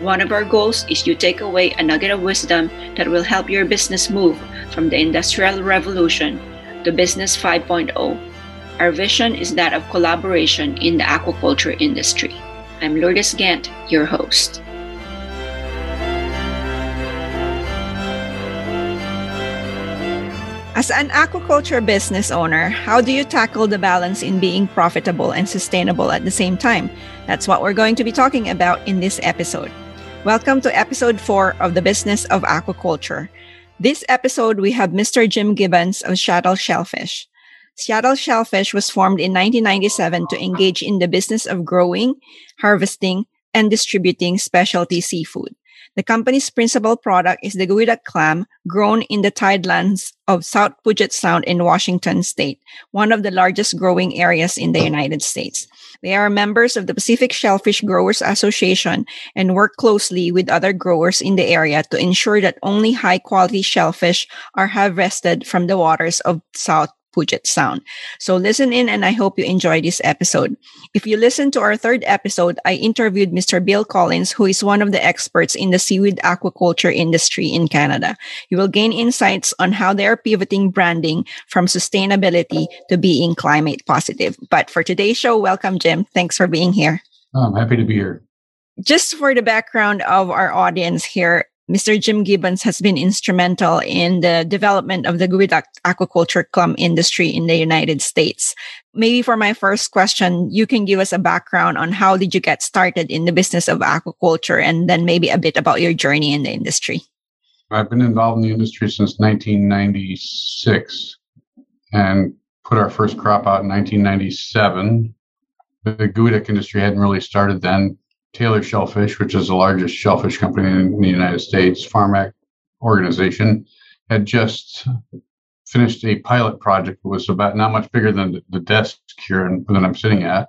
One of our goals is to take away a nugget of wisdom that will help your business move from the Industrial Revolution to Business 5.0. Our vision is that of collaboration in the aquaculture industry. I'm Lourdes Gant, your host. As an aquaculture business owner, how do you tackle the balance in being profitable and sustainable at the same time? That's what we're going to be talking about in this episode. Welcome to episode four of the Business of Aquaculture. This episode, we have Mr. Jim Gibbons of Seattle Shellfish. Seattle Shellfish was formed in 1997 to engage in the business of growing, harvesting, and distributing specialty seafood. The company's principal product is the geoduck clam grown in the tidelands of South Puget Sound in Washington state, one of the largest growing areas in the United States. They are members of the Pacific Shellfish Growers Association and work closely with other growers in the area to ensure that only high quality shellfish are harvested from the waters of South Puget Sound. So listen in and I hope you enjoy this episode. If you listen to our third episode, I interviewed Mr. Bill Collins, who is one of the experts in the seaweed aquaculture industry in Canada. You will gain insights on how they are pivoting branding from sustainability to being climate positive. But for today's show, welcome, Jim. Thanks for being here. Oh, I'm happy to be here. Just for the background of our audience here, Mr. Jim Gibbons has been instrumental in the development of the geoduck aquaculture clam industry in the United States. Maybe for my first question, you can give us a background on how did you get started in the business of aquaculture and then maybe a bit about your journey in the industry. I've been involved in the industry since 1996 and put our first crop out in 1997. The geoduck industry hadn't really started then. Taylor Shellfish, which is the largest shellfish company in the United States, Farmac organization, had just finished a pilot project that was about not much bigger than the desk here that I'm sitting at.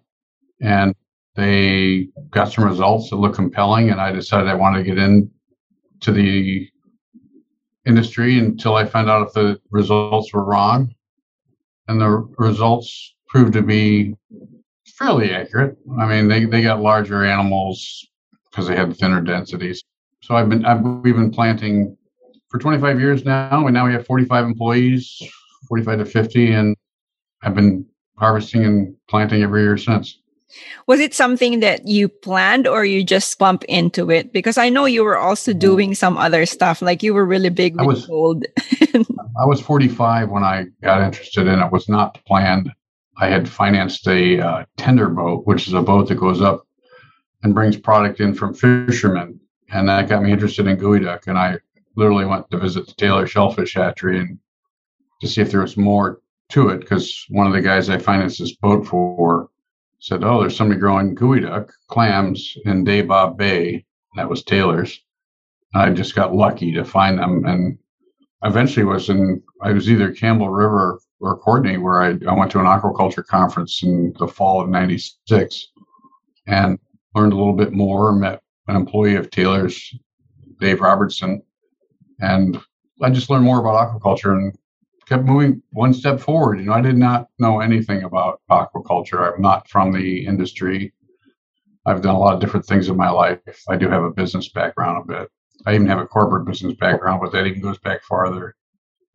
And they got some results that looked compelling, and I decided I wanted to get into the industry until I found out if the results were wrong. And the results proved to be fairly accurate. I mean, they, they got larger animals because they had thinner densities. So I've been I've, we've been planting for 25 years now, and now we have 45 employees, 45 to 50, and I've been harvesting and planting every year since. Was it something that you planned or you just bump into it? Because I know you were also mm-hmm. doing some other stuff, like you were really big with I was, gold. I was 45 when I got interested in it. It was not planned. I had financed a uh, tender boat, which is a boat that goes up and brings product in from fishermen. And that got me interested in geoduck. And I literally went to visit the Taylor Shellfish Hatchery and to see if there was more to it. Because one of the guys I financed this boat for said, "Oh, there's somebody growing geoduck clams in Dabob Bay." That was Taylor's. I just got lucky to find them, and eventually was in. I was either Campbell River or Courtenay, where I, I went to an aquaculture conference in the fall of 96 and learned a little bit more, met an employee of Taylor's, Dave Robertson, and I just learned more about aquaculture and kept moving one step forward. You know, I did not know anything about aquaculture. I'm not from the industry. I've done a lot of different things in my life. I do have a business background a bit. I even have a corporate business background, but that even goes back farther.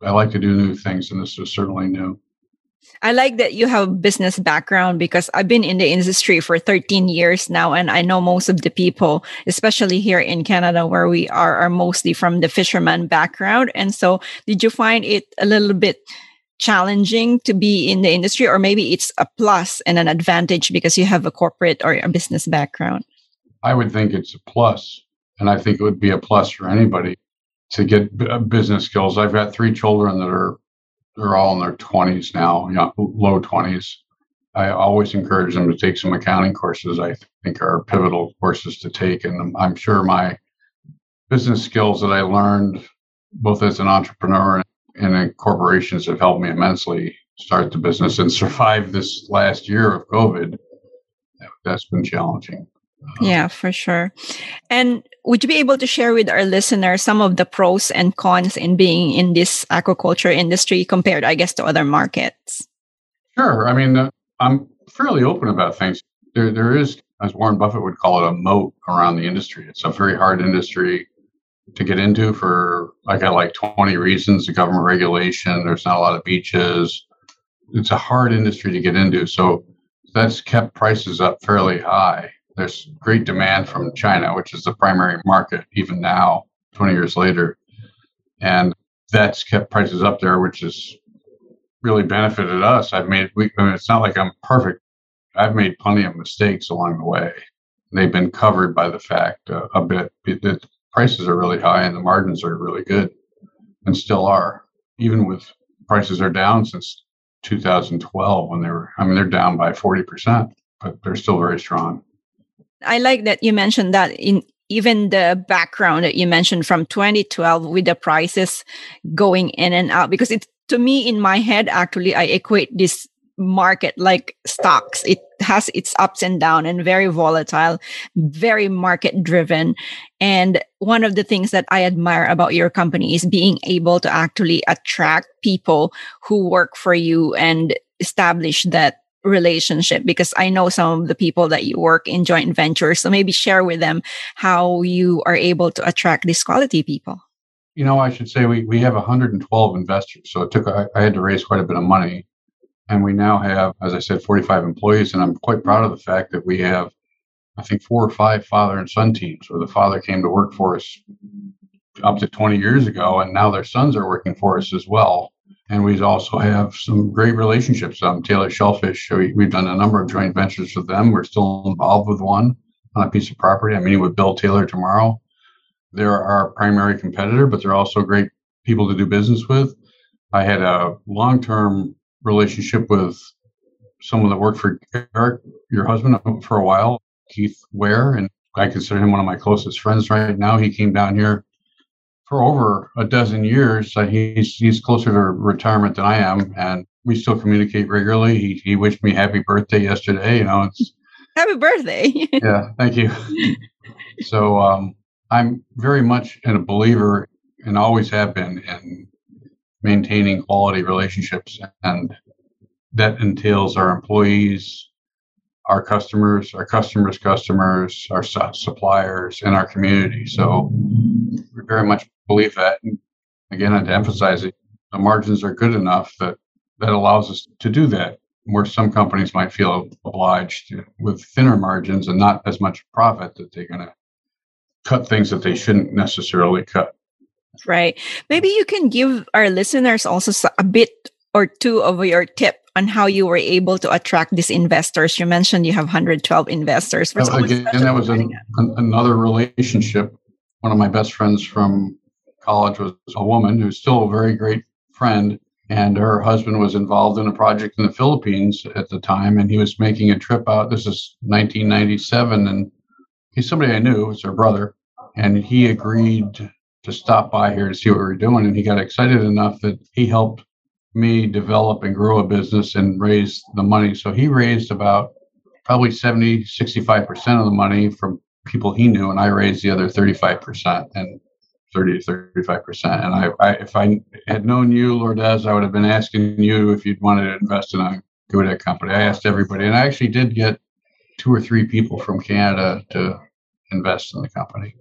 I like to do new things, and this is certainly new. I like that you have business background because I've been in the industry for 13 years now and I know most of the people, especially here in Canada where we are are mostly from the fisherman background. And so did you find it a little bit challenging to be in the industry or maybe it's a plus and an advantage because you have a corporate or a business background? I would think it's a plus and I think it would be a plus for anybody to get uh, business skills. I've got three children that are they're all in their 20s now, you know, low 20s. I always encourage them to take some accounting courses. I think are pivotal courses to take, and I'm sure my business skills that I learned both as an entrepreneur and in corporations have helped me immensely start the business and survive this last year of COVID. That's been challenging. Uh, yeah, for sure. And would you be able to share with our listeners some of the pros and cons in being in this aquaculture industry compared, I guess, to other markets? Sure. I mean, uh, I'm fairly open about things. There, there is, as Warren Buffett would call it, a moat around the industry. It's a very hard industry to get into for, I like 20 reasons. The government regulation, there's not a lot of beaches. It's a hard industry to get into. So that's kept prices up fairly high there's great demand from China, which is the primary market even now, 20 years later. And that's kept prices up there, which has really benefited us. I've made, we, I mean, it's not like I'm perfect. I've made plenty of mistakes along the way. They've been covered by the fact uh, a bit that prices are really high and the margins are really good and still are, even with prices are down since 2012 when they were, I mean, they're down by 40%, but they're still very strong. I like that you mentioned that in even the background that you mentioned from 2012 with the prices going in and out because it's to me in my head actually I equate this market like stocks. It has its ups and down and very volatile very market driven. And one of the things that i admire about your company is being able to actually attract people who work for you and establish that relationship because I know some of the people that you work in joint ventures. So maybe share with them how you are able to attract these quality people. You know, I should say we, we have 112 investors. So it took, I, I had to raise quite a bit of money. And we now have, as I said, 45 employees. And I'm quite proud of the fact that we have, I think, four or five father and son teams where the father came to work for us up to 20 years ago. And now their sons are working for us as well. And we also have some great relationships. Um, Taylor Shellfish, we, we've done a number of joint ventures with them. We're still involved with one on a piece of property. I'm meeting with Bill Taylor tomorrow. They're our primary competitor, but they're also great people to do business with. I had a long term relationship with someone that worked for Eric, your husband, for a while, Keith Ware, and I consider him one of my closest friends right now. He came down here for over a dozen years. Uh, he's he's closer to retirement than I am, and we still communicate regularly. He he wished me happy birthday yesterday. You know, it's happy birthday. yeah, thank you. so um, I'm very much a believer, and always have been, in maintaining quality relationships, and that entails our employees, our customers, our customers' customers, our suppliers, and our community. So we very much believe that. And again, I'd emphasize it, the margins are good enough that that allows us to do that. Where some companies might feel obliged to, with thinner margins and not as much profit that they're going to cut things that they shouldn't necessarily cut. Right. Maybe you can give our listeners also a bit or two of your tip on how you were able to attract these investors. You mentioned you have 112 investors. Again, that was an, an, another relationship. One of my best friends from college was a woman who's still a very great friend. And her husband was involved in a project in the Philippines at the time. And he was making a trip out. This is 1997. And he's somebody I knew, it's her brother. And he agreed to stop by here to see what we were doing. And he got excited enough that he helped me develop and grow a business and raise the money. So he raised about probably 70, 65% of the money from people he knew. And I raised the other 35%. And 30 to 35 percent. And I, I, if I had known you, Lourdes, I would have been asking you if you'd wanted to invest in a good company. I asked everybody, and I actually did get two or three people from Canada to invest in the company.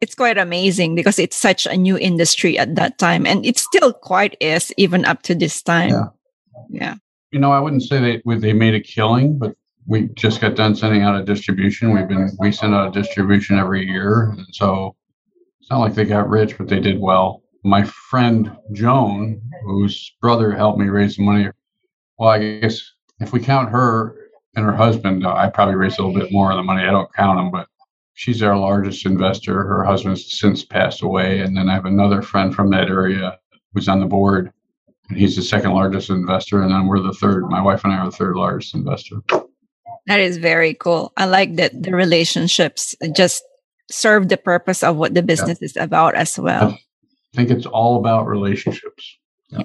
It's quite amazing because it's such a new industry at that time, and it still quite is even up to this time. Yeah. yeah. You know, I wouldn't say they they made a killing, but we just got done sending out a distribution. We've been we send out a distribution every year, and so it's not like they got rich, but they did well. My friend Joan, whose brother helped me raise the money, well, I guess if we count her and her husband, I probably raised a little bit more of the money. I don't count them, but she's our largest investor. Her husband's since passed away, and then I have another friend from that area who's on the board, and he's the second largest investor, and then we're the third. My wife and I are the third largest investor. That is very cool. I like that the relationships just serve the purpose of what the business yeah. is about as well. I think it's all about relationships. Yeah.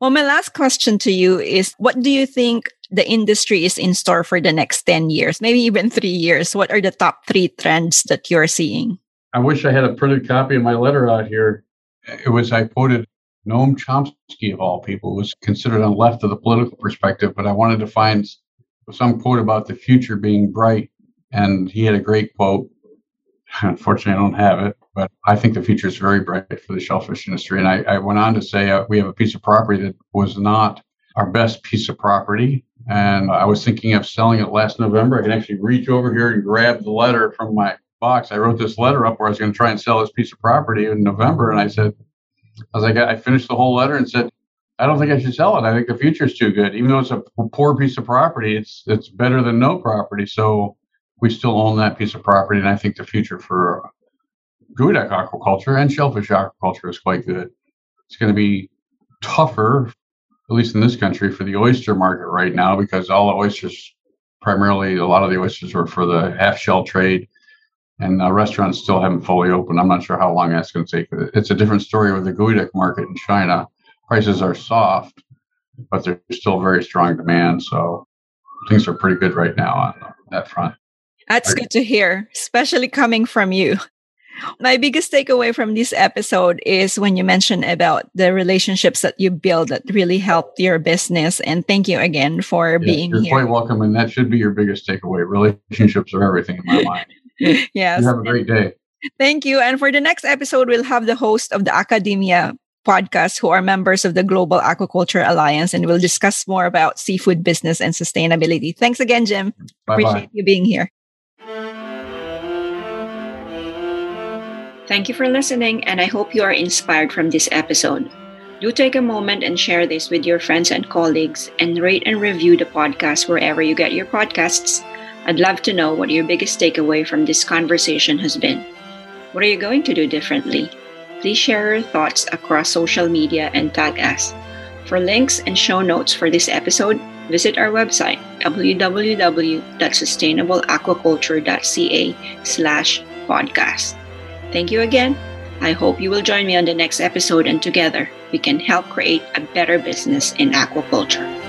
Well, my last question to you is what do you think the industry is in store for the next 10 years, maybe even three years? What are the top three trends that you're seeing? I wish I had a printed copy of my letter out here. It was, I quoted Noam Chomsky, of all people, was considered on the left of the political perspective, but I wanted to find some quote about the future being bright. And he had a great quote. Unfortunately, I don't have it, but I think the future is very bright for the shellfish industry. And I, I went on to say uh, we have a piece of property that was not our best piece of property. And I was thinking of selling it last November. I can actually reach over here and grab the letter from my box. I wrote this letter up where I was going to try and sell this piece of property in November. And I said, I was like, I finished the whole letter and said, I don't think I should sell it. I think the future is too good. Even though it's a poor piece of property, it's it's better than no property. So we still own that piece of property, and I think the future for geoduck aquaculture and shellfish aquaculture is quite good. It's going to be tougher, at least in this country, for the oyster market right now because all the oysters, primarily a lot of the oysters, are for the half shell trade, and uh, restaurants still haven't fully opened. I'm not sure how long that's going to take. It's a different story with the geoduck market in China prices are soft, but there's still very strong demand. So things are pretty good right now on that front. That's good to hear, especially coming from you. My biggest takeaway from this episode is when you mentioned about the relationships that you build that really helped your business. And thank you again for yes, being you're here. You're quite welcome. And that should be your biggest takeaway. Relationships are everything in my mind. yes. You have a great day. Thank you. And for the next episode, we'll have the host of the Aquademia podcast who are members of the Global Aquaculture Alliance, and we'll discuss more about seafood business and sustainability. Thanks again, Jim. Bye-bye. Appreciate you being here. Thank you for listening, and I hope you are inspired from this episode. Do take a moment and share this with your friends and colleagues, and rate and review the podcast wherever you get your podcasts. I'd love to know what your biggest takeaway from this conversation has been. What are you going to do differently? Please share your thoughts across social media and tag us. For links and show notes for this episode, visit our website www.sustainableaquaculture.ca slash podcast. Thank you again. I hope you will join me on the next episode and together we can help create a better business in aquaculture.